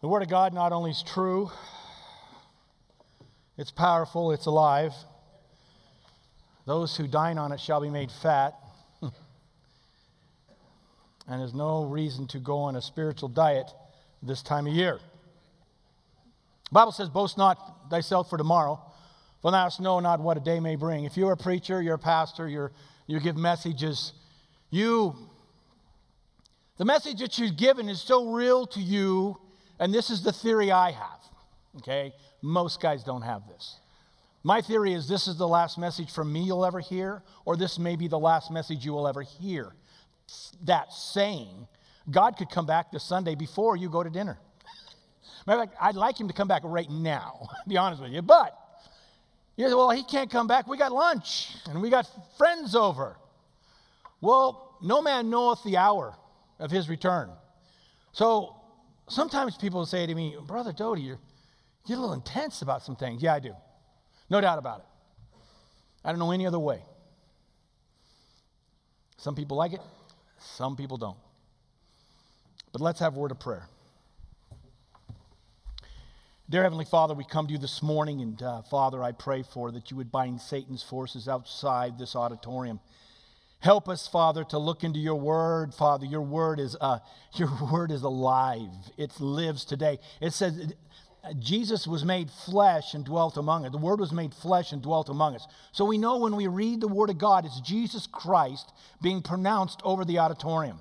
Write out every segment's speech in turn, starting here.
The Word of God not only is true, it's powerful, it's alive. Those who dine on it shall be made fat. and there's no reason to go on a spiritual diet this time of year. The Bible says, Boast not thyself for tomorrow, for thou know not what a day may bring. If you're a preacher, you're a pastor, you're, you give messages, you, the message that you've given is so real to you, and this is the theory I have, okay? Most guys don't have this. My theory is this is the last message from me you'll ever hear, or this may be the last message you will ever hear. That saying, God could come back this Sunday before you go to dinner. Matter of fact, I'd like him to come back right now, to be honest with you. But, you say, well, he can't come back. We got lunch and we got friends over. Well, no man knoweth the hour of his return. So sometimes people say to me, Brother Doty, you're, you're a little intense about some things. Yeah, I do. No doubt about it. I don't know any other way. Some people like it, some people don't. But let's have a word of prayer. Dear Heavenly Father, we come to you this morning, and uh, Father, I pray for that you would bind Satan's forces outside this auditorium. Help us, Father, to look into your word. Father, your word is, uh, your word is alive. It lives today. It says Jesus was made flesh and dwelt among us. The Word was made flesh and dwelt among us. So we know when we read the Word of God, it's Jesus Christ being pronounced over the auditorium.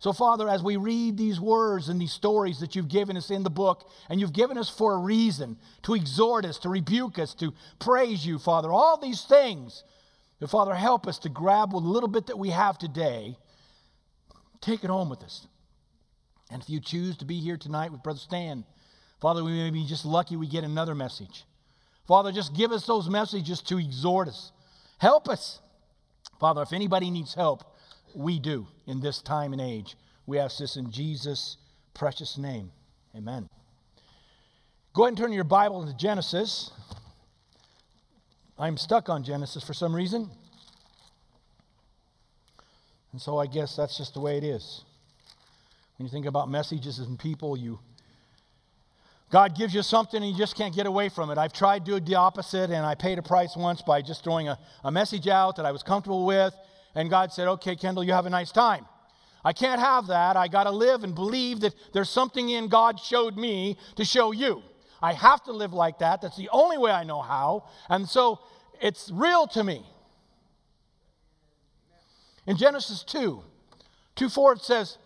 So, Father, as we read these words and these stories that you've given us in the book, and you've given us for a reason to exhort us, to rebuke us, to praise you, Father, all these things, that, Father, help us to grab a little bit that we have today, take it home with us. And if you choose to be here tonight with Brother Stan, Father, we may be just lucky we get another message. Father, just give us those messages to exhort us. Help us. Father, if anybody needs help, we do in this time and age. We ask this in Jesus' precious name. Amen. Go ahead and turn your Bible to Genesis. I'm stuck on Genesis for some reason. And so I guess that's just the way it is. When you think about messages and people, you God gives you something and you just can't get away from it. I've tried to do the opposite, and I paid a price once by just throwing a, a message out that I was comfortable with, and God said, Okay, Kendall, you have a nice time. I can't have that. I got to live and believe that there's something in God showed me to show you. I have to live like that. That's the only way I know how. And so it's real to me. In Genesis 2, 2 4, it says,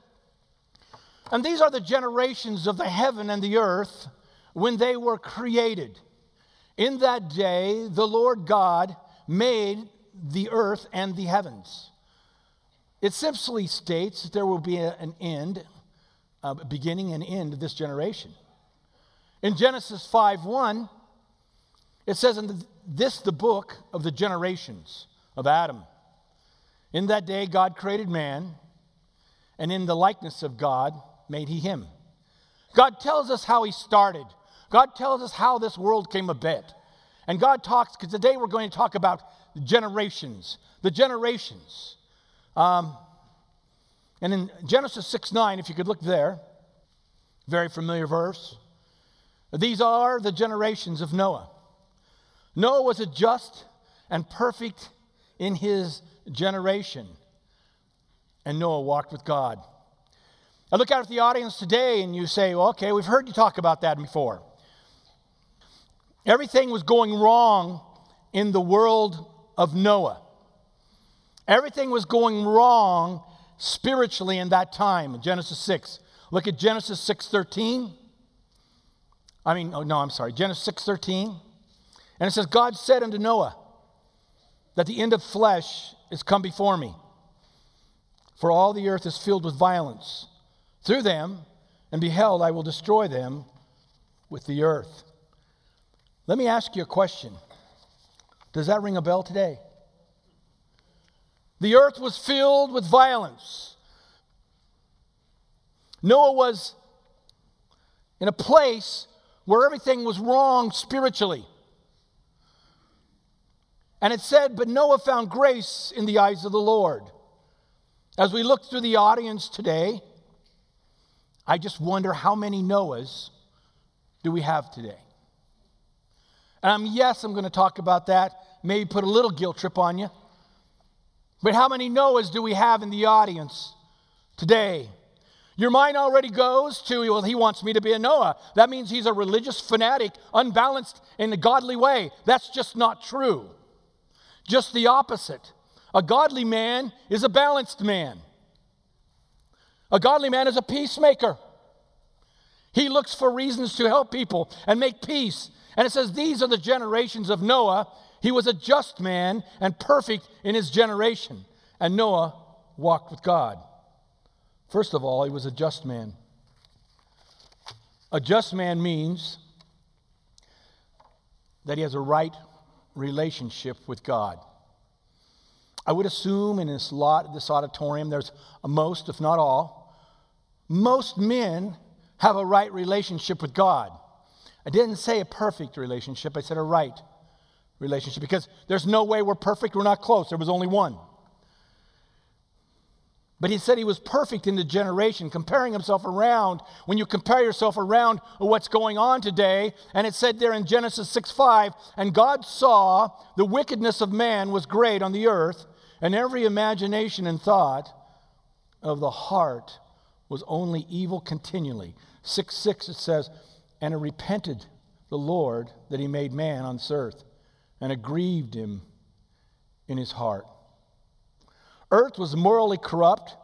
and these are the generations of the heaven and the earth when they were created. In that day, the Lord God made the earth and the heavens. It simply states that there will be an end, a beginning and end of this generation. In Genesis 5 1, it says, In this, the book of the generations of Adam. In that day, God created man, and in the likeness of God, made he him. God tells us how he started. God tells us how this world came about. And God talks, because today we're going to talk about generations, the generations. Um, and in Genesis 6 9, if you could look there, very familiar verse. These are the generations of Noah. Noah was a just and perfect in his generation, and Noah walked with God. I look out at the audience today and you say, well, okay, we've heard you talk about that before. Everything was going wrong in the world of Noah. Everything was going wrong spiritually in that time, in Genesis 6. Look at Genesis 6:13. I mean, oh no, I'm sorry, Genesis 6:13. And it says, God said unto Noah, that the end of flesh is come before me. For all the earth is filled with violence through them, and behold, I will destroy them with the earth. Let me ask you a question. Does that ring a bell today? The earth was filled with violence. Noah was in a place where everything was wrong spiritually. And it said, But Noah found grace in the eyes of the Lord. As we look through the audience today, I just wonder how many Noahs do we have today? And um, yes, I'm going to talk about that, maybe put a little guilt trip on you. But how many Noahs do we have in the audience today? Your mind already goes to, well, he wants me to be a Noah. That means he's a religious fanatic, unbalanced in a godly way. That's just not true. Just the opposite. A godly man is a balanced man. A godly man is a peacemaker. He looks for reasons to help people and make peace. And it says, These are the generations of Noah. He was a just man and perfect in his generation. And Noah walked with God. First of all, he was a just man. A just man means that he has a right relationship with God. I would assume in this lot, this auditorium, there's most, if not all, most men have a right relationship with God. I didn't say a perfect relationship, I said a right relationship because there's no way we're perfect, we're not close. There was only one. But he said he was perfect in the generation, comparing himself around. When you compare yourself around what's going on today, and it said there in Genesis 6 5, and God saw the wickedness of man was great on the earth, and every imagination and thought of the heart was only evil continually. 6 6 it says, and it repented the Lord that he made man on this earth, and it grieved him in his heart. Earth was morally corrupt,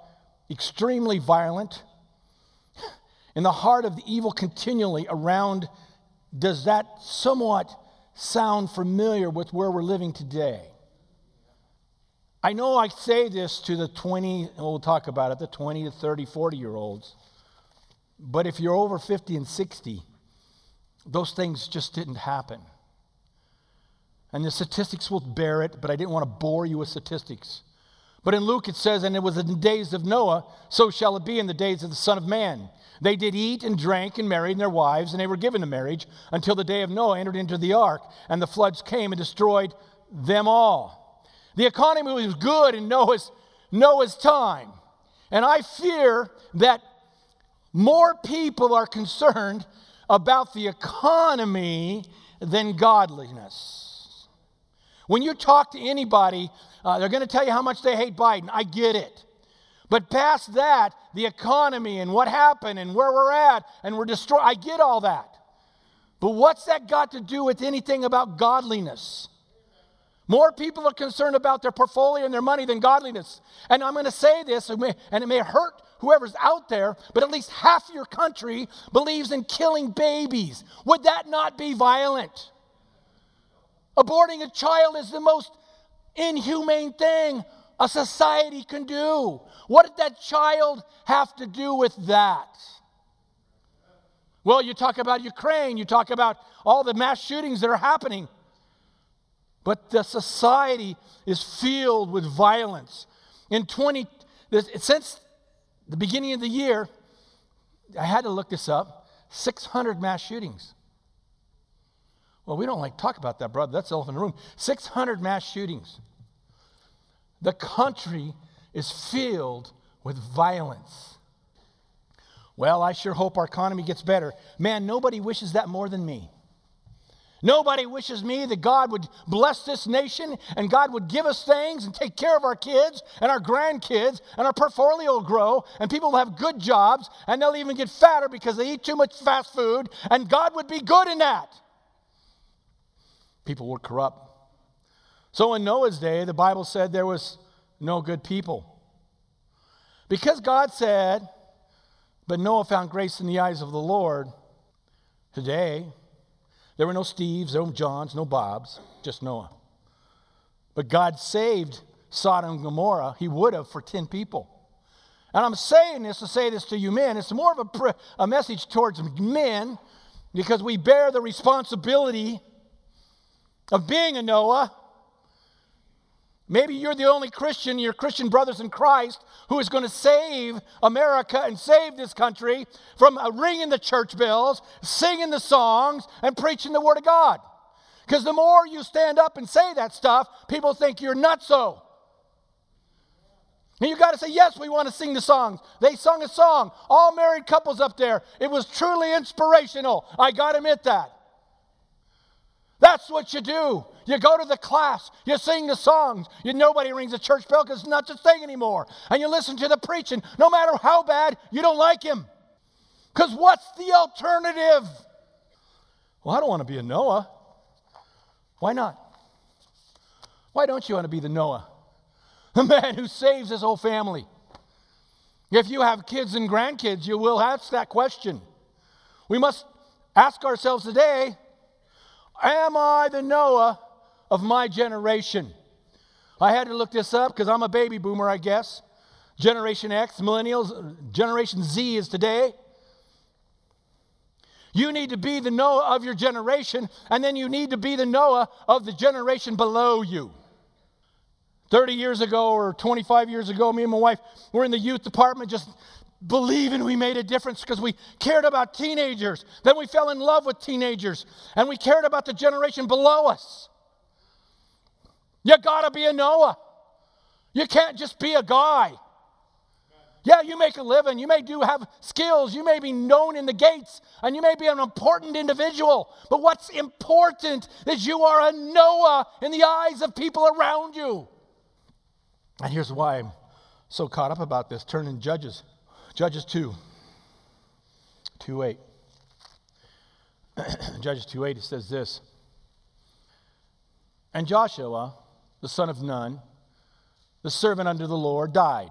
extremely violent. In the heart of the evil continually around, does that somewhat sound familiar with where we're living today? I know I say this to the 20, and we'll talk about it, the 20 to 30, 40 year olds. But if you're over 50 and 60, those things just didn't happen. And the statistics will bear it, but I didn't want to bore you with statistics. But in Luke it says, And it was in the days of Noah, so shall it be in the days of the Son of Man. They did eat and drank and married their wives, and they were given to marriage until the day of Noah entered into the ark, and the floods came and destroyed them all. The economy was good in Noah's, Noah's time. And I fear that more people are concerned about the economy than godliness. When you talk to anybody uh, they're going to tell you how much they hate Biden. I get it. But past that, the economy and what happened and where we're at and we're destroyed, I get all that. But what's that got to do with anything about godliness? More people are concerned about their portfolio and their money than godliness. And I'm going to say this, and it may hurt whoever's out there, but at least half your country believes in killing babies. Would that not be violent? Aborting a child is the most inhumane thing a society can do. What did that child have to do with that? Well, you talk about Ukraine, you talk about all the mass shootings that are happening. But the society is filled with violence. In 20, since the beginning of the year, I had to look this up 600 mass shootings. Well, we don't like talk about that, brother. That's the elephant in the room. 600 mass shootings. The country is filled with violence. Well, I sure hope our economy gets better. Man, nobody wishes that more than me. Nobody wishes me that God would bless this nation and God would give us things and take care of our kids and our grandkids and our portfolio will grow and people will have good jobs and they'll even get fatter because they eat too much fast food and God would be good in that. People were corrupt. So in Noah's day, the Bible said there was no good people. Because God said, but Noah found grace in the eyes of the Lord, today, there were no Steves, no Johns, no Bobs, just Noah. But God saved Sodom and Gomorrah. He would have for 10 people. And I'm saying this to say this to you men. It's more of a, a message towards men because we bear the responsibility of being a Noah Maybe you're the only Christian, your Christian brothers in Christ, who is going to save America and save this country from uh, ringing the church bells, singing the songs, and preaching the Word of God. Because the more you stand up and say that stuff, people think you're nuts. So, And you got to say, yes, we want to sing the songs. They sung a song, all married couples up there. It was truly inspirational. I got to admit that. That's what you do. You go to the class, you sing the songs. You, nobody rings a church bell because it's not the thing anymore. And you listen to the preaching. No matter how bad, you don't like him. Because what's the alternative? Well, I don't want to be a Noah. Why not? Why don't you want to be the Noah? The man who saves his whole family. If you have kids and grandkids, you will ask that question. We must ask ourselves today Am I the Noah of my generation? I had to look this up because I'm a baby boomer, I guess. Generation X, millennials, Generation Z is today. You need to be the Noah of your generation, and then you need to be the Noah of the generation below you. 30 years ago or 25 years ago, me and my wife were in the youth department just believing we made a difference because we cared about teenagers. Then we fell in love with teenagers and we cared about the generation below us. You gotta be a Noah. You can't just be a guy. Yeah, you make a living, you may do have skills, you may be known in the gates, and you may be an important individual. But what's important is you are a Noah in the eyes of people around you. And here's why I'm so caught up about this. Turn in Judges Judges 2, 2 8. Judges 2 8, it says this. And Joshua, the son of Nun, the servant under the Lord, died,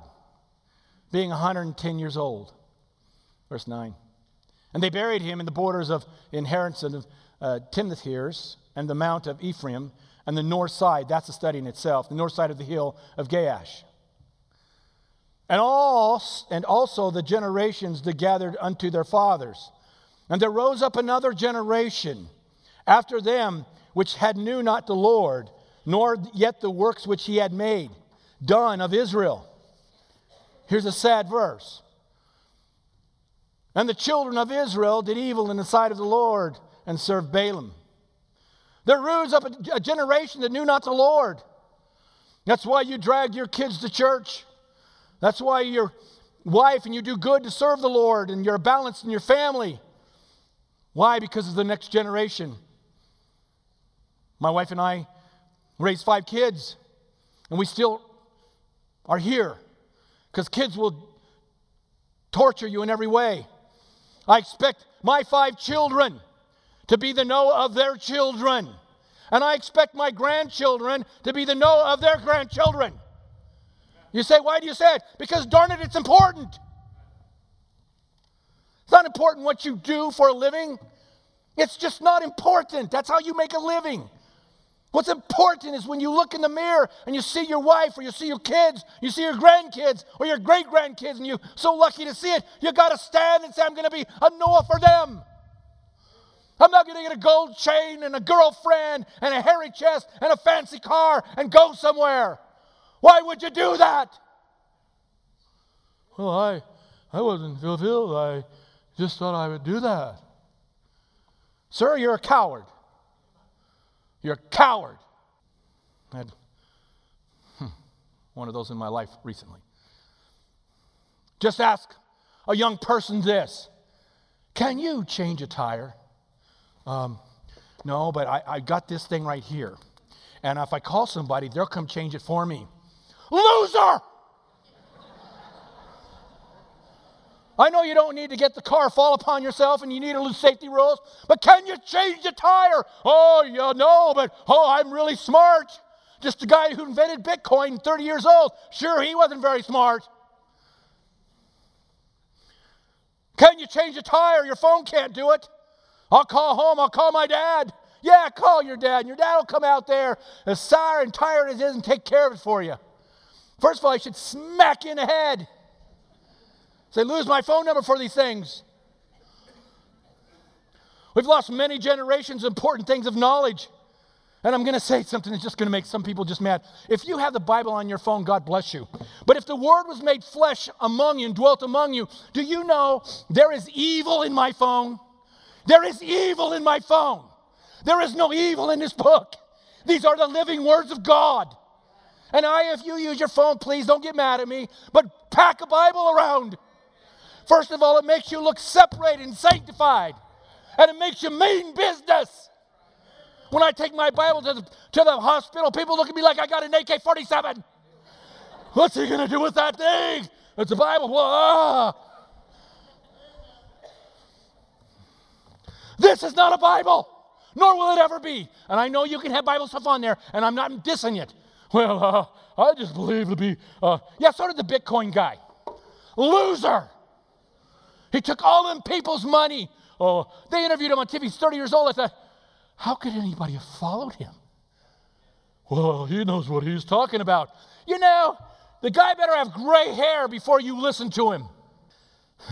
being 110 years old. Verse 9. And they buried him in the borders of inheritance of uh, Timnath and the mount of Ephraim and the north side, that's the study in itself, the north side of the hill of Gaash. And, all, and also the generations that gathered unto their fathers. And there rose up another generation after them which had knew not the Lord, nor yet the works which he had made, done of Israel. Here's a sad verse. And the children of Israel did evil in the sight of the Lord and served Baalim. There rose up a, generation that knew not the Lord. That's why you dragged your kids to church. That's why your wife and you do good to serve the Lord and you're balanced in your family. Why? Because of the next generation. My wife and I raised five kids, and we still are here because kids will torture you in every way. I expect my five children to be the Noah of their children, and I expect my grandchildren to be the Noah of their grandchildren. You say, why do you say it? Because darn it, it's important. It's not important what you do for a living. It's just not important. That's how you make a living. What's important is when you look in the mirror and you see your wife or you see your kids, you see your grandkids or your great grandkids, and you're so lucky to see it, you got to stand and say, I'm going to be a Noah for them. I'm not going to get a gold chain and a girlfriend and a hairy chest and a fancy car and go somewhere. Why would you do that? Well, I, I wasn't fulfilled. I just thought I would do that. Sir, you're a coward. You're a coward. I had hmm, one of those in my life recently. Just ask a young person this Can you change a tire? Um, no, but I, I got this thing right here. And if I call somebody, they'll come change it for me. Loser! I know you don't need to get the car fall upon yourself and you need to lose safety rules, but can you change the tire? Oh, yeah, no, but oh, I'm really smart. Just a guy who invented Bitcoin, 30 years old. Sure, he wasn't very smart. Can you change the tire? Your phone can't do it. I'll call home, I'll call my dad. Yeah, call your dad, your dad will come out there as sour and tired as is and take care of it for you. First of all, I should smack you in the head. Say, lose my phone number for these things. We've lost many generations of important things of knowledge. And I'm going to say something that's just going to make some people just mad. If you have the Bible on your phone, God bless you. But if the Word was made flesh among you and dwelt among you, do you know there is evil in my phone? There is evil in my phone. There is no evil in this book. These are the living words of God. And I, if you use your phone, please don't get mad at me, but pack a Bible around. First of all, it makes you look separated and sanctified, and it makes you mean business. When I take my Bible to the, to the hospital, people look at me like I got an AK 47. What's he going to do with that thing? It's a Bible. Ah. This is not a Bible, nor will it ever be. And I know you can have Bible stuff on there, and I'm not dissing it. Well, uh, I just believe to be. Uh, yeah, so did the Bitcoin guy. Loser. He took all them people's money. Oh, they interviewed him on TV. He's 30 years old. I thought, how could anybody have followed him? Well, he knows what he's talking about. You know, the guy better have gray hair before you listen to him.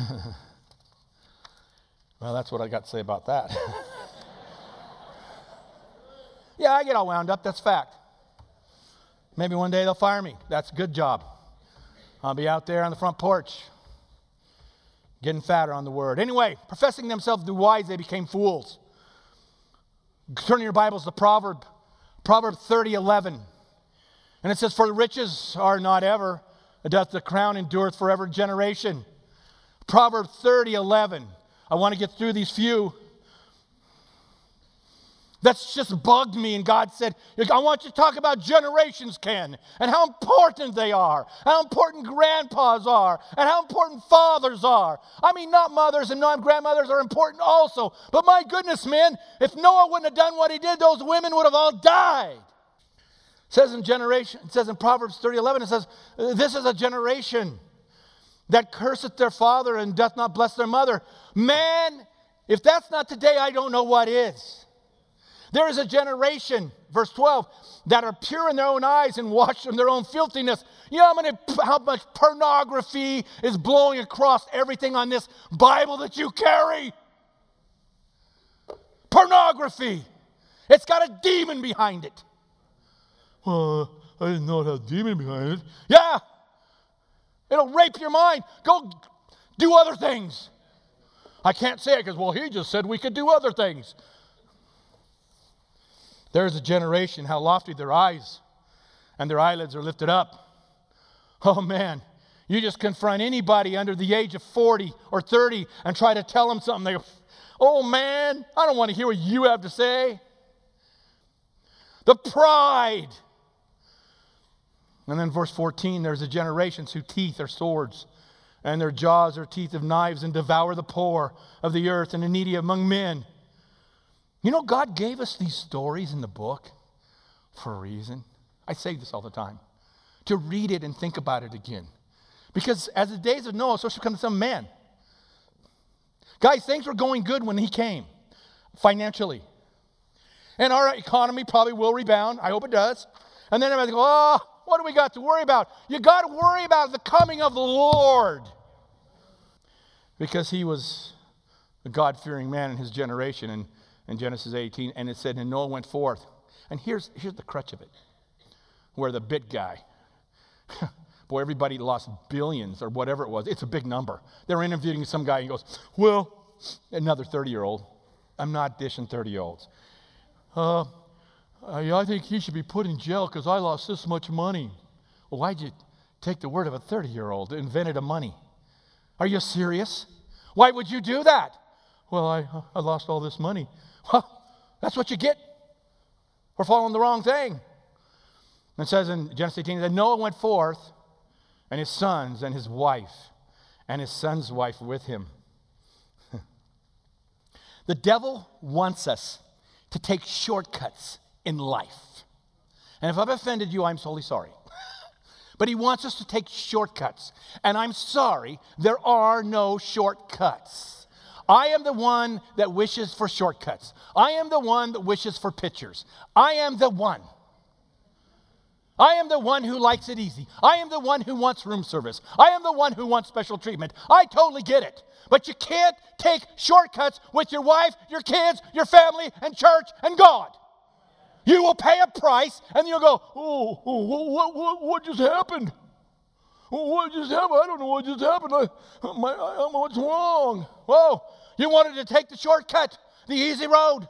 well, that's what I got to say about that. yeah, I get all wound up. That's fact. Maybe one day they'll fire me. That's a good job. I'll be out there on the front porch getting fatter on the word. Anyway, professing themselves to be wise, they became fools. Turn your Bibles to Proverb, Proverb 30, 11. And it says, For riches are not ever, doth the crown endureth forever generation. Proverb 30, 11. I want to get through these few. That's just bugged me. And God said, I want you to talk about generations, Ken, and how important they are, how important grandpas are, and how important fathers are. I mean, not mothers and not grandmothers are important also. But my goodness, man, if Noah wouldn't have done what he did, those women would have all died. It says in generation, it says in Proverbs 30, 11, it says, This is a generation that curseth their father and doth not bless their mother. Man, if that's not today, I don't know what is. There is a generation, verse 12, that are pure in their own eyes and washed from their own filthiness. You know how, many, how much pornography is blowing across everything on this Bible that you carry? Pornography. It's got a demon behind it. Well, I didn't know it had a demon behind it. Yeah. It'll rape your mind. Go do other things. I can't say it because, well, he just said we could do other things. There is a generation, how lofty their eyes and their eyelids are lifted up. Oh man, you just confront anybody under the age of 40 or 30 and try to tell them something. They go, Oh man, I don't want to hear what you have to say. The pride. And then verse 14 there's a generation whose teeth are swords, and their jaws are teeth of knives, and devour the poor of the earth and the needy among men. You know, God gave us these stories in the book for a reason. I say this all the time to read it and think about it again. Because as the days of Noah, so shall come of Man. Guys, things were going good when he came financially. And our economy probably will rebound. I hope it does. And then everybody go, oh, what do we got to worry about? You got to worry about the coming of the Lord. Because he was a God fearing man in his generation. And in Genesis 18, and it said, And Noah went forth. And here's, here's the crutch of it where the bit guy, boy, everybody lost billions or whatever it was. It's a big number. They're interviewing some guy, and he goes, Well, another 30 year old. I'm not dishing 30 year olds. Uh, I think he should be put in jail because I lost this much money. Well, why'd you take the word of a 30 year old that invented a money? Are you serious? Why would you do that? Well, I, I lost all this money. Well, that's what you get for following the wrong thing. It says in Genesis 18 that Noah went forth, and his sons, and his wife, and his son's wife with him. the devil wants us to take shortcuts in life. And if I've offended you, I'm solely sorry. but he wants us to take shortcuts. And I'm sorry, there are no shortcuts. I am the one that wishes for shortcuts. I am the one that wishes for pictures. I am the one. I am the one who likes it easy. I am the one who wants room service. I am the one who wants special treatment. I totally get it. But you can't take shortcuts with your wife, your kids, your family, and church and God. You will pay a price and you'll go, oh, oh what, what, what just happened? What just happened? I don't know what just happened. I, my, I, what's wrong? Whoa, you wanted to take the shortcut, the easy road,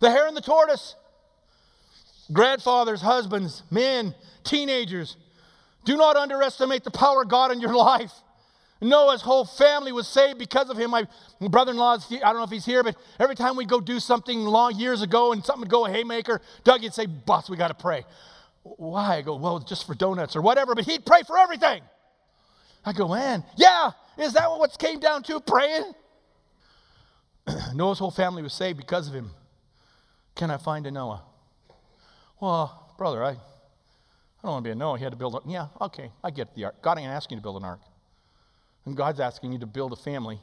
the hare and the tortoise. grandfathers, husbands, men, teenagers, do not underestimate the power of God in your life. Noah's whole family was saved because of him. My brother-in-law, I don't know if he's here, but every time we go do something long years ago and something would go a haymaker, Doug would say, boss, we got to pray. Why? I go, well, just for donuts or whatever, but he'd pray for everything. I go, man, yeah, is that what came down to, praying? Noah's whole family was saved because of him. Can I find a Noah? Well, brother, I, I don't want to be a Noah. He had to build a, yeah, okay, I get the ark. God ain't asking you to build an ark. And God's asking you to build a family,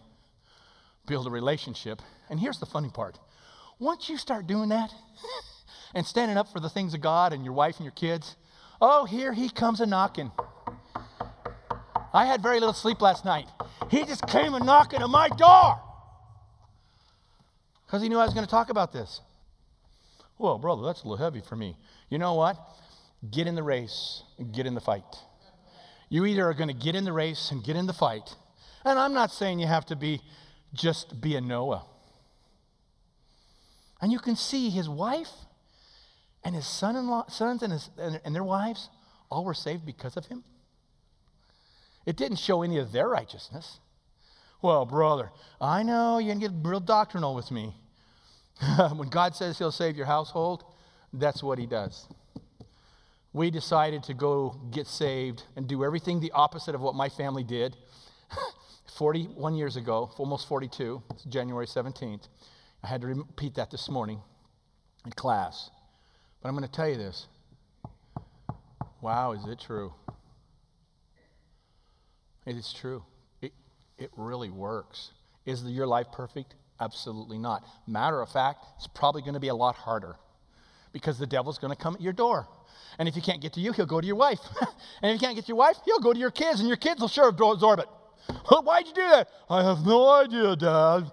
build a relationship. And here's the funny part once you start doing that and standing up for the things of God and your wife and your kids, oh, here he comes a knocking. I had very little sleep last night. He just came a knocking at my door because he knew I was going to talk about this. Well, brother, that's a little heavy for me. You know what? Get in the race, get in the fight. You either are going to get in the race and get in the fight, and I'm not saying you have to be just be a Noah. And you can see his wife and his son-in-law, sons and, his, and their wives all were saved because of him. It didn't show any of their righteousness. Well, brother, I know you can get real doctrinal with me. when God says he'll save your household, that's what he does we decided to go get saved and do everything the opposite of what my family did 41 years ago, almost 42, January 17th. I had to repeat that this morning in class. But I'm going to tell you this. Wow, is it true? It is true. It, it really works. Is your life perfect? Absolutely not. Matter of fact, it's probably going to be a lot harder because the devil's going to come at your door. And if he can't get to you, he'll go to your wife. and if he can't get to your wife, he'll go to your kids, and your kids will sure absorb it. Why'd you do that? I have no idea, Dad.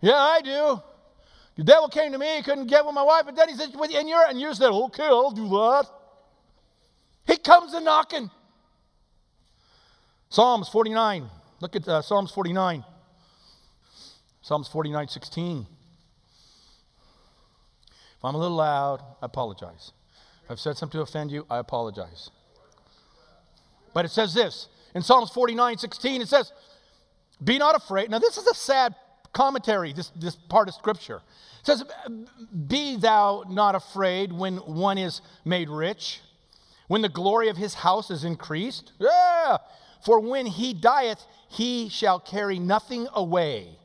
yeah, I do. The devil came to me, he couldn't get with my wife, but then he said, and you're, and you said, okay, I'll do that. He comes a knocking. Psalms 49. Look at uh, Psalms 49. Psalms 49, 16. If I'm a little loud, I apologize. If I've said something to offend you, I apologize. But it says this in Psalms 49 16, it says, Be not afraid. Now, this is a sad commentary, this, this part of Scripture. It says, Be thou not afraid when one is made rich, when the glory of his house is increased. Yeah! For when he dieth, he shall carry nothing away.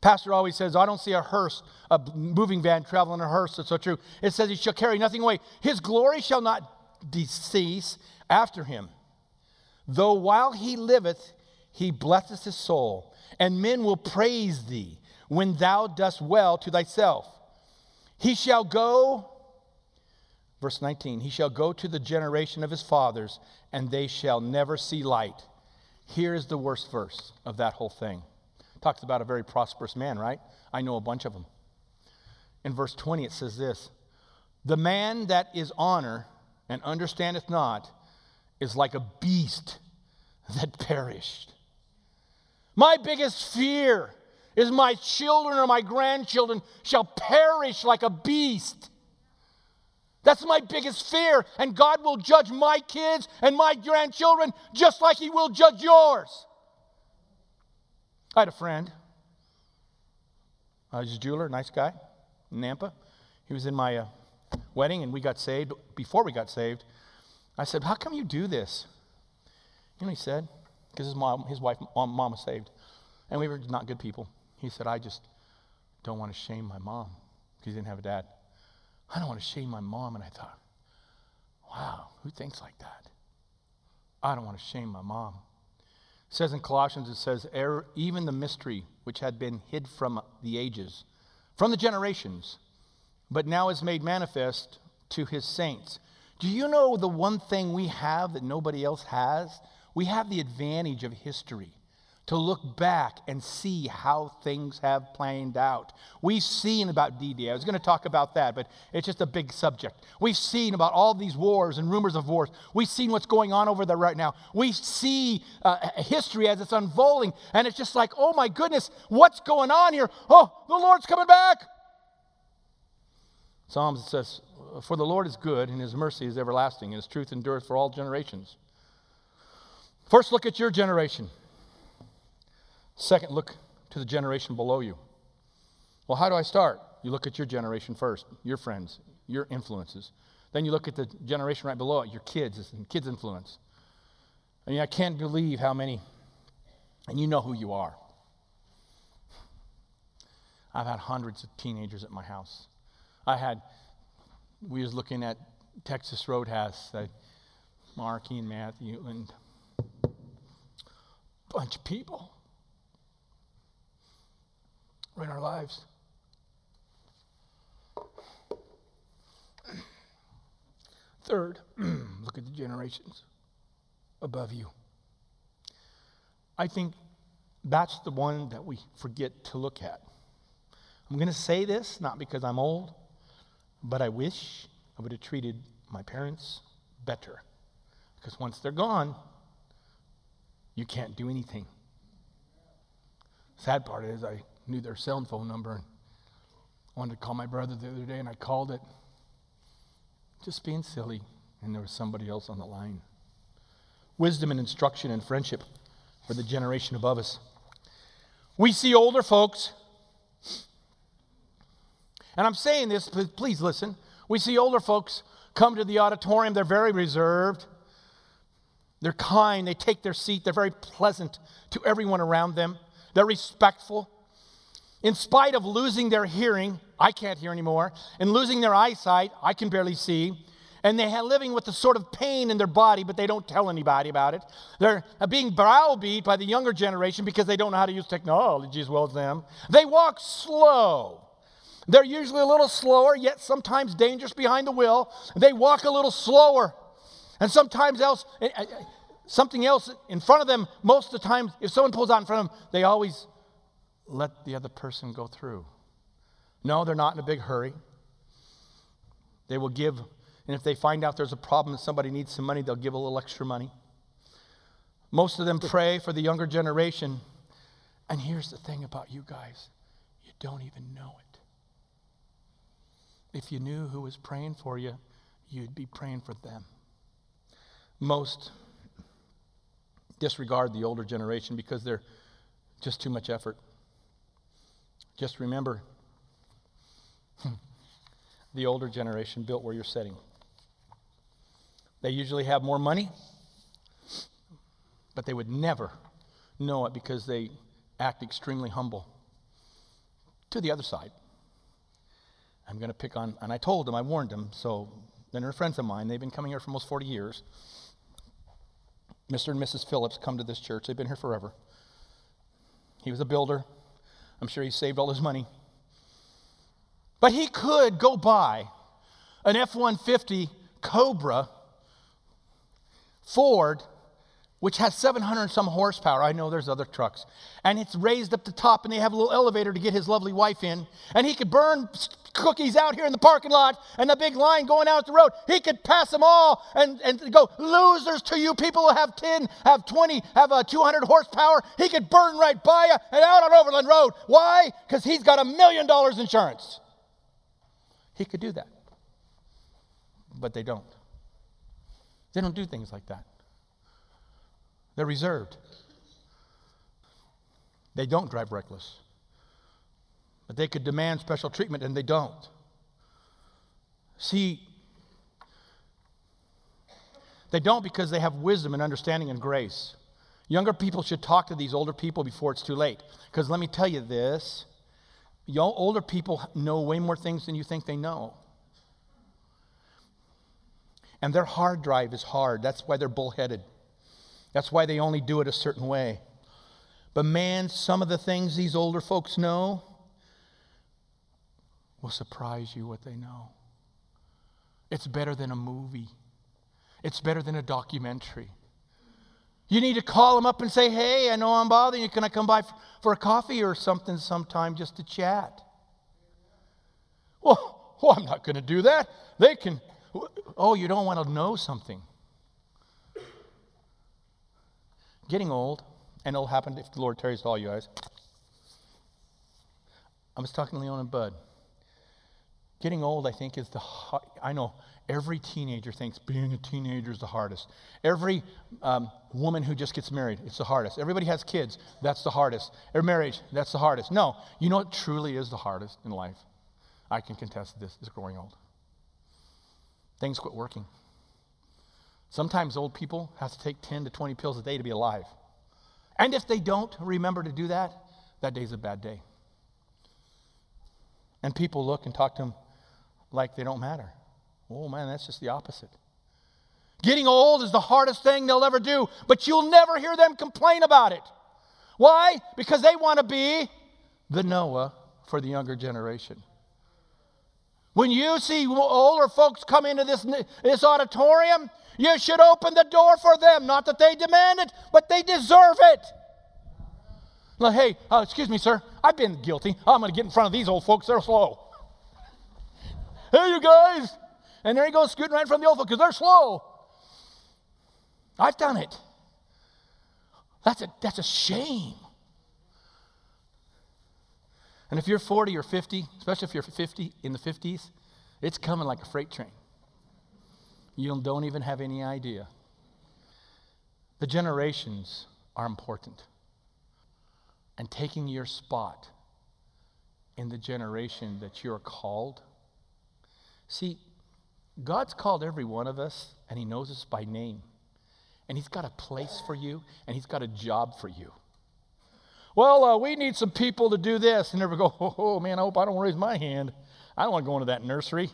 Pastor always says, I don't see a hearse, a moving van traveling a hearse. That's so true. It says he shall carry nothing away. His glory shall not decease after him. Though while he liveth, he blesseth his soul, and men will praise thee when thou dost well to thyself. He shall go, verse 19, he shall go to the generation of his fathers, and they shall never see light. Here is the worst verse of that whole thing. Talks about a very prosperous man, right? I know a bunch of them. In verse 20, it says this The man that is honor and understandeth not is like a beast that perished. My biggest fear is my children or my grandchildren shall perish like a beast. That's my biggest fear. And God will judge my kids and my grandchildren just like He will judge yours. I had a friend. Uh, he's a jeweler, nice guy, Nampa. He was in my uh, wedding, and we got saved. Before we got saved, I said, "How come you do this?" You know, he said, "Because his mom, his wife, mom, was saved, and we were not good people." He said, "I just don't want to shame my mom because he didn't have a dad. I don't want to shame my mom." And I thought, "Wow, who thinks like that? I don't want to shame my mom." It says in Colossians, it says, er, even the mystery which had been hid from the ages, from the generations, but now is made manifest to his saints. Do you know the one thing we have that nobody else has? We have the advantage of history to look back and see how things have planned out. We've seen about D Day. I was going to talk about that, but it's just a big subject. We've seen about all these wars and rumors of wars. We've seen what's going on over there right now. We see uh, history as it's unfolding, and it's just like, oh my goodness, what's going on here? Oh, the Lord's coming back. Psalms, says, For the Lord is good, and his mercy is everlasting, and his truth endureth for all generations. First, look at your generation. Second, look to the generation below you. Well, how do I start? You look at your generation first, your friends, your influences. Then you look at the generation right below it, your kids and kids' influence. I mean, I can't believe how many, and you know who you are. I've had hundreds of teenagers at my house. I had, we was looking at Texas Roadhouse, uh, Marky and Matthew, and bunch of people in our lives. Third, look at the generations above you. I think that's the one that we forget to look at. I'm going to say this not because I'm old, but I wish I would have treated my parents better. Because once they're gone, you can't do anything. Sad part is, I knew their cell phone number and wanted to call my brother the other day, and I called it just being silly, and there was somebody else on the line. Wisdom and instruction and friendship for the generation above us. We see older folks, and I'm saying this, please listen. We see older folks come to the auditorium, they're very reserved. They're kind, they take their seat, they're very pleasant to everyone around them, they're respectful. In spite of losing their hearing, I can't hear anymore, and losing their eyesight, I can barely see, and they're living with a sort of pain in their body, but they don't tell anybody about it. They're being browbeat by the younger generation because they don't know how to use technology as well as them. They walk slow. They're usually a little slower, yet sometimes dangerous behind the wheel. They walk a little slower. And sometimes else, eh, eh, something else in front of them, most of the time, if someone pulls out in front of them, they always let the other person go through. No, they're not in a big hurry. They will give, and if they find out there's a problem and somebody needs some money, they'll give a little extra money. Most of them pray for the younger generation. And here's the thing about you guys you don't even know it. If you knew who was praying for you, you'd be praying for them. Most disregard the older generation because they're just too much effort. Just remember the older generation built where you're sitting. They usually have more money, but they would never know it because they act extremely humble. To the other side, I'm going to pick on, and I told them, I warned them, so they're friends of mine. They've been coming here for almost 40 years. Mr. and Mrs. Phillips come to this church. They've been here forever. He was a builder. I'm sure he saved all his money. But he could go buy an F 150 Cobra Ford, which has 700 some horsepower. I know there's other trucks. And it's raised up the top, and they have a little elevator to get his lovely wife in. And he could burn cookies out here in the parking lot and the big line going out the road. He could pass them all and, and go, losers to you people who have 10, have 20, have a 200 horsepower. He could burn right by you and out on Overland Road. Why? Because he's got a million dollars insurance. He could do that. But they don't. They don't do things like that. They're reserved. They don't drive reckless. But they could demand special treatment, and they don't. See, they don't because they have wisdom and understanding and grace. Younger people should talk to these older people before it's too late. Because let me tell you this you older people know way more things than you think they know. And their hard drive is hard. That's why they're bullheaded. That's why they only do it a certain way. But man, some of the things these older folks know, will surprise you what they know. It's better than a movie, it's better than a documentary. You need to call them up and say, Hey, I know I'm bothering you. Can I come by for a coffee or something sometime just to chat? Well, well I'm not going to do that. They can. Oh, you don't want to know something. Getting old, and it'll happen if the Lord tarries to all you guys. I was talking to Leon and Bud. Getting old, I think, is the. I know every teenager thinks being a teenager is the hardest. Every um, woman who just gets married, it's the hardest. Everybody has kids, that's the hardest. Every marriage, that's the hardest. No, you know what truly is the hardest in life? I can contest this, is growing old. Things quit working. Sometimes old people have to take 10 to 20 pills a day to be alive. And if they don't remember to do that, that day's a bad day. And people look and talk to them like they don't matter. Oh man, that's just the opposite. Getting old is the hardest thing they'll ever do, but you'll never hear them complain about it. Why? Because they want to be the Noah for the younger generation. When you see older folks come into this, this auditorium, you should open the door for them. Not that they demand it, but they deserve it. Like, hey, uh, excuse me, sir, I've been guilty. I'm going to get in front of these old folks. They're slow. hey, you guys. And there he goes scooting right of the old folks because they're slow. I've done it. That's a, that's a shame. And if you're 40 or 50, especially if you're 50 in the 50s, it's coming like a freight train. You don't even have any idea. The generations are important and taking your spot in the generation that you're called. See, God's called every one of us, and He knows us by name. And He's got a place for you, and He's got a job for you. Well, uh, we need some people to do this. And never go, oh, man, I hope I don't raise my hand. I don't want to go into that nursery.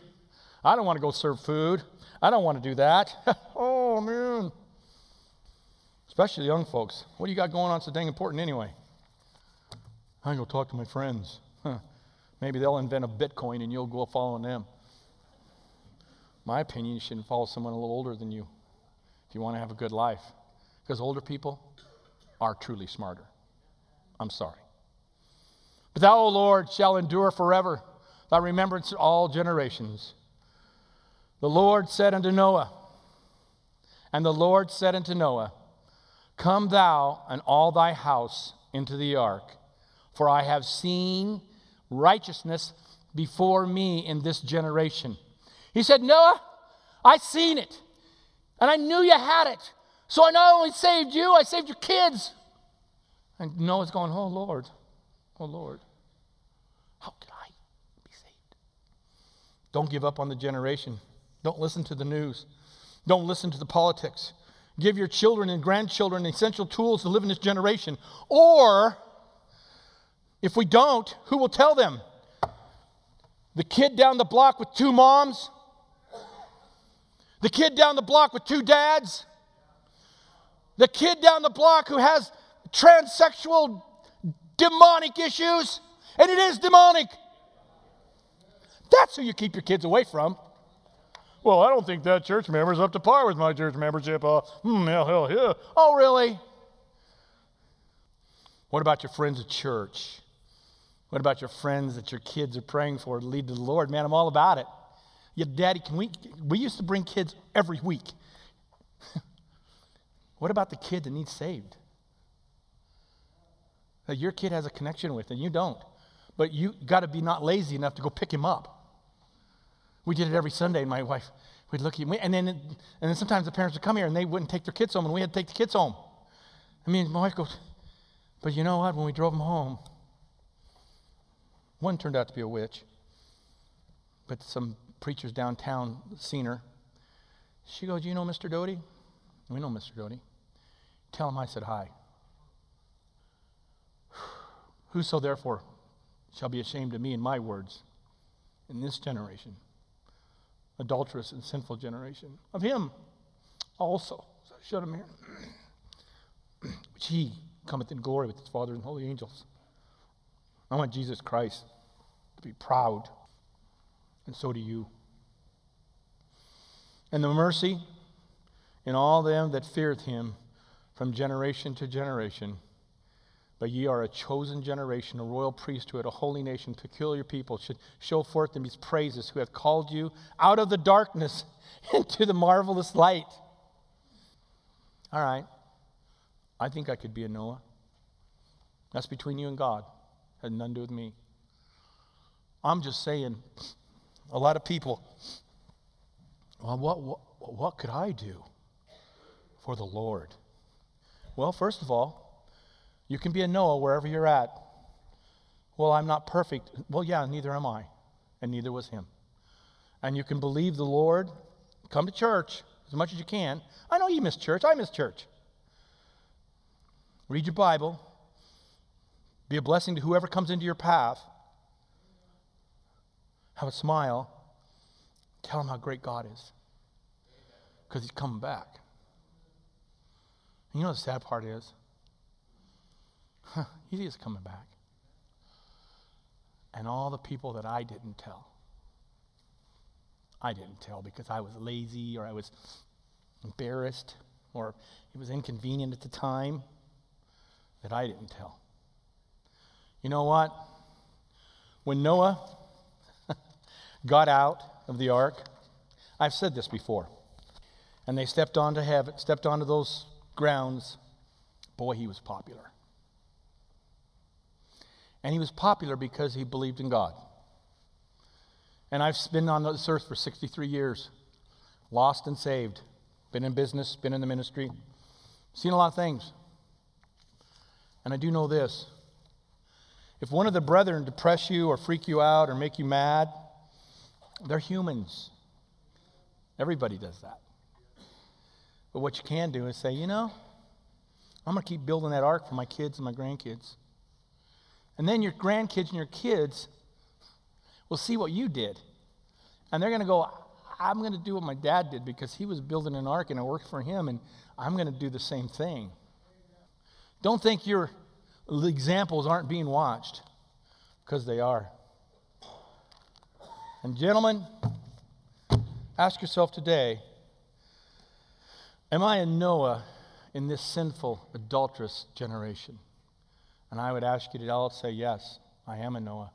I don't want to go serve food. I don't want to do that. oh, man. Especially young folks. What do you got going on so dang important anyway? I go talk to my friends. Huh. Maybe they'll invent a Bitcoin and you'll go following them. My opinion, you shouldn't follow someone a little older than you if you want to have a good life. Because older people are truly smarter. I'm sorry. But thou, O Lord, shall endure forever, thy remembrance all generations. The Lord said unto Noah, and the Lord said unto Noah, Come thou and all thy house into the ark for I have seen righteousness before me in this generation. He said, Noah, I seen it, and I knew you had it. So I not only saved you, I saved your kids. And Noah's going, Oh Lord, oh Lord, how could I be saved? Don't give up on the generation. Don't listen to the news. Don't listen to the politics. Give your children and grandchildren essential tools to live in this generation. Or if we don't, who will tell them? The kid down the block with two moms? The kid down the block with two dads? The kid down the block who has transsexual demonic issues? And it is demonic. That's who you keep your kids away from. Well, I don't think that church member is up to par with my church membership. Uh, hmm, hell, hell, yeah. Oh, really? What about your friends at church? What about your friends that your kids are praying for to lead to the Lord? Man, I'm all about it. Yeah, Daddy, can we? We used to bring kids every week. what about the kid that needs saved? That your kid has a connection with and you don't. But you got to be not lazy enough to go pick him up. We did it every Sunday, and my wife we'd look at me, and then, and then sometimes the parents would come here and they wouldn't take their kids home, and we had to take the kids home. I mean, my wife goes, but you know what? When we drove them home, one turned out to be a witch, but some preachers downtown seen her. She goes, You know Mr. Doty? We know Mr. Doty. Tell him I said hi. Whoso therefore shall be ashamed of me and my words in this generation, adulterous and sinful generation, of him also. Showed him here. Which he cometh in glory with his Father and holy angels. I want Jesus Christ to be proud, and so do you. And the mercy in all them that feareth him from generation to generation. But ye are a chosen generation, a royal priesthood, a holy nation, peculiar people, should show forth in his praises, who hath called you out of the darkness into the marvelous light. All right. I think I could be a Noah. That's between you and God. Had nothing to do with me. I'm just saying, a lot of people Well, what, what, what could I do for the Lord? Well, first of all, you can be a Noah wherever you're at. Well, I'm not perfect. Well, yeah, neither am I, and neither was him. And you can believe the Lord, come to church as much as you can. I know you miss church, I miss church. Read your Bible, be a blessing to whoever comes into your path. Have a smile. Tell them how great God is. Because He's coming back. And you know the sad part is? Huh, he is coming back. And all the people that I didn't tell. I didn't tell because I was lazy or I was embarrassed or it was inconvenient at the time that I didn't tell. You know what? When Noah got out of the ark, I've said this before, and they stepped onto heaven, stepped onto those grounds, boy, he was popular. And he was popular because he believed in God. And I've been on this earth for 63 years, lost and saved, been in business, been in the ministry, seen a lot of things. And I do know this if one of the brethren depress you or freak you out or make you mad, they're humans. Everybody does that. But what you can do is say, you know, I'm going to keep building that ark for my kids and my grandkids. And then your grandkids and your kids will see what you did. And they're going to go, I'm going to do what my dad did because he was building an ark and it worked for him, and I'm going to do the same thing. Don't think your examples aren't being watched because they are. And, gentlemen, ask yourself today Am I a Noah in this sinful, adulterous generation? And I would ask you to all say, Yes, I am a Noah.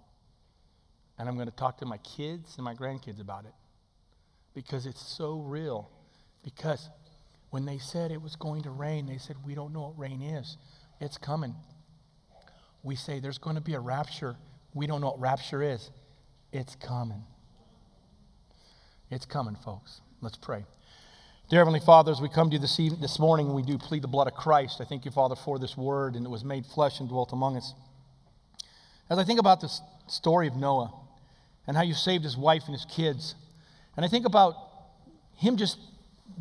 And I'm going to talk to my kids and my grandkids about it because it's so real. Because when they said it was going to rain, they said, We don't know what rain is. It's coming. We say there's going to be a rapture. We don't know what rapture is. It's coming. It's coming, folks. Let's pray. Dear Heavenly Father, as we come to you this, evening, this morning, we do plead the blood of Christ. I thank you, Father, for this word, and it was made flesh and dwelt among us. As I think about this story of Noah and how you saved his wife and his kids, and I think about him just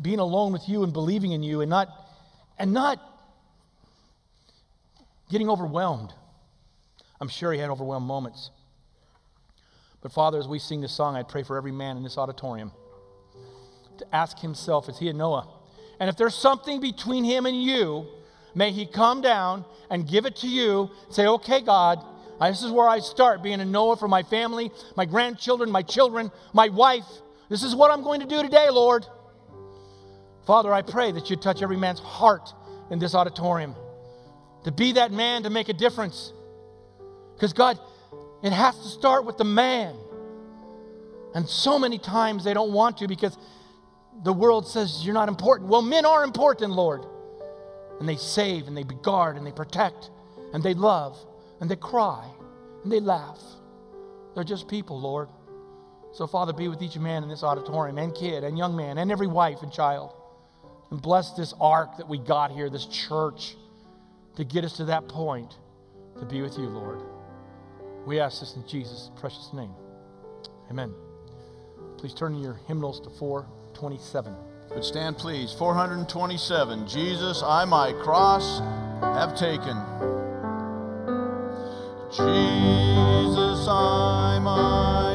being alone with you and believing in you and not, and not getting overwhelmed. I'm sure he had overwhelmed moments. But Father, as we sing this song, I pray for every man in this auditorium to ask himself, is he a Noah? And if there's something between him and you, may he come down and give it to you. Say, okay, God, this is where I start being a Noah for my family, my grandchildren, my children, my wife. This is what I'm going to do today, Lord. Father, I pray that you touch every man's heart in this auditorium to be that man to make a difference. Because, God, it has to start with the man. And so many times they don't want to because the world says you're not important. Well, men are important, Lord. And they save and they guard and they protect and they love and they cry and they laugh. They're just people, Lord. So, Father, be with each man in this auditorium and kid and young man and every wife and child. And bless this ark that we got here, this church, to get us to that point to be with you, Lord. We ask this in Jesus' precious name. Amen. Please turn your hymnals to 4. 427. But stand, please. 427. Jesus, I my cross have taken. Jesus, I my